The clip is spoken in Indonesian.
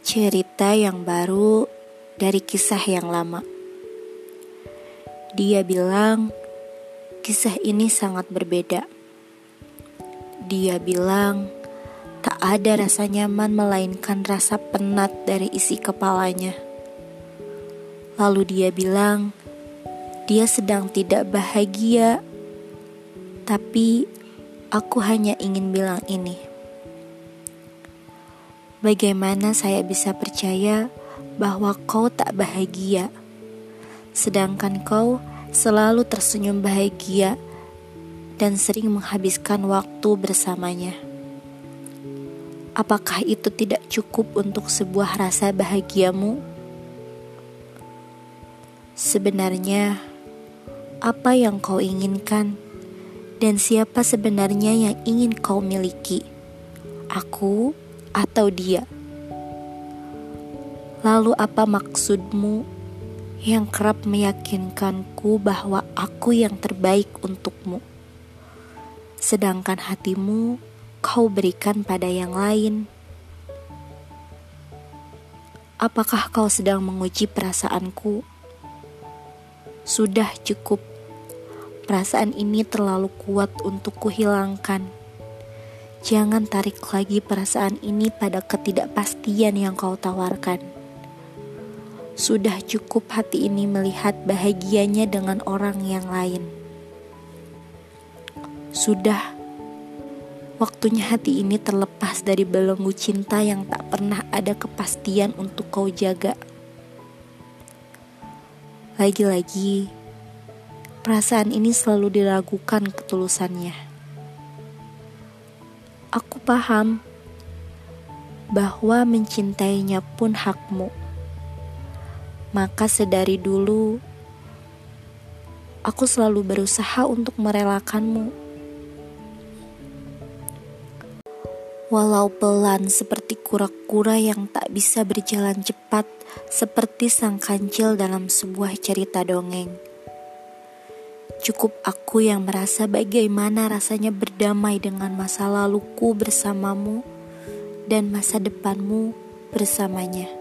Cerita yang baru dari kisah yang lama. Dia bilang kisah ini sangat berbeda. Dia bilang tak ada rasa nyaman melainkan rasa penat dari isi kepalanya. Lalu dia bilang dia sedang tidak bahagia. Tapi aku hanya ingin bilang ini. Bagaimana saya bisa percaya bahwa kau tak bahagia, sedangkan kau selalu tersenyum bahagia dan sering menghabiskan waktu bersamanya? Apakah itu tidak cukup untuk sebuah rasa bahagiamu? Sebenarnya, apa yang kau inginkan, dan siapa sebenarnya yang ingin kau miliki? Aku atau dia? Lalu apa maksudmu yang kerap meyakinkanku bahwa aku yang terbaik untukmu? Sedangkan hatimu kau berikan pada yang lain. Apakah kau sedang menguji perasaanku? Sudah cukup. Perasaan ini terlalu kuat untuk kuhilangkan Jangan tarik lagi perasaan ini pada ketidakpastian yang kau tawarkan. Sudah cukup hati ini melihat bahagianya dengan orang yang lain. Sudah waktunya hati ini terlepas dari belenggu cinta yang tak pernah ada kepastian untuk kau jaga. Lagi-lagi, perasaan ini selalu diragukan ketulusannya aku paham bahwa mencintainya pun hakmu. Maka sedari dulu, aku selalu berusaha untuk merelakanmu. Walau pelan seperti kura-kura yang tak bisa berjalan cepat, seperti sang kancil dalam sebuah cerita dongeng. Cukup aku yang merasa bagaimana rasanya berdamai dengan masa laluku bersamamu dan masa depanmu bersamanya.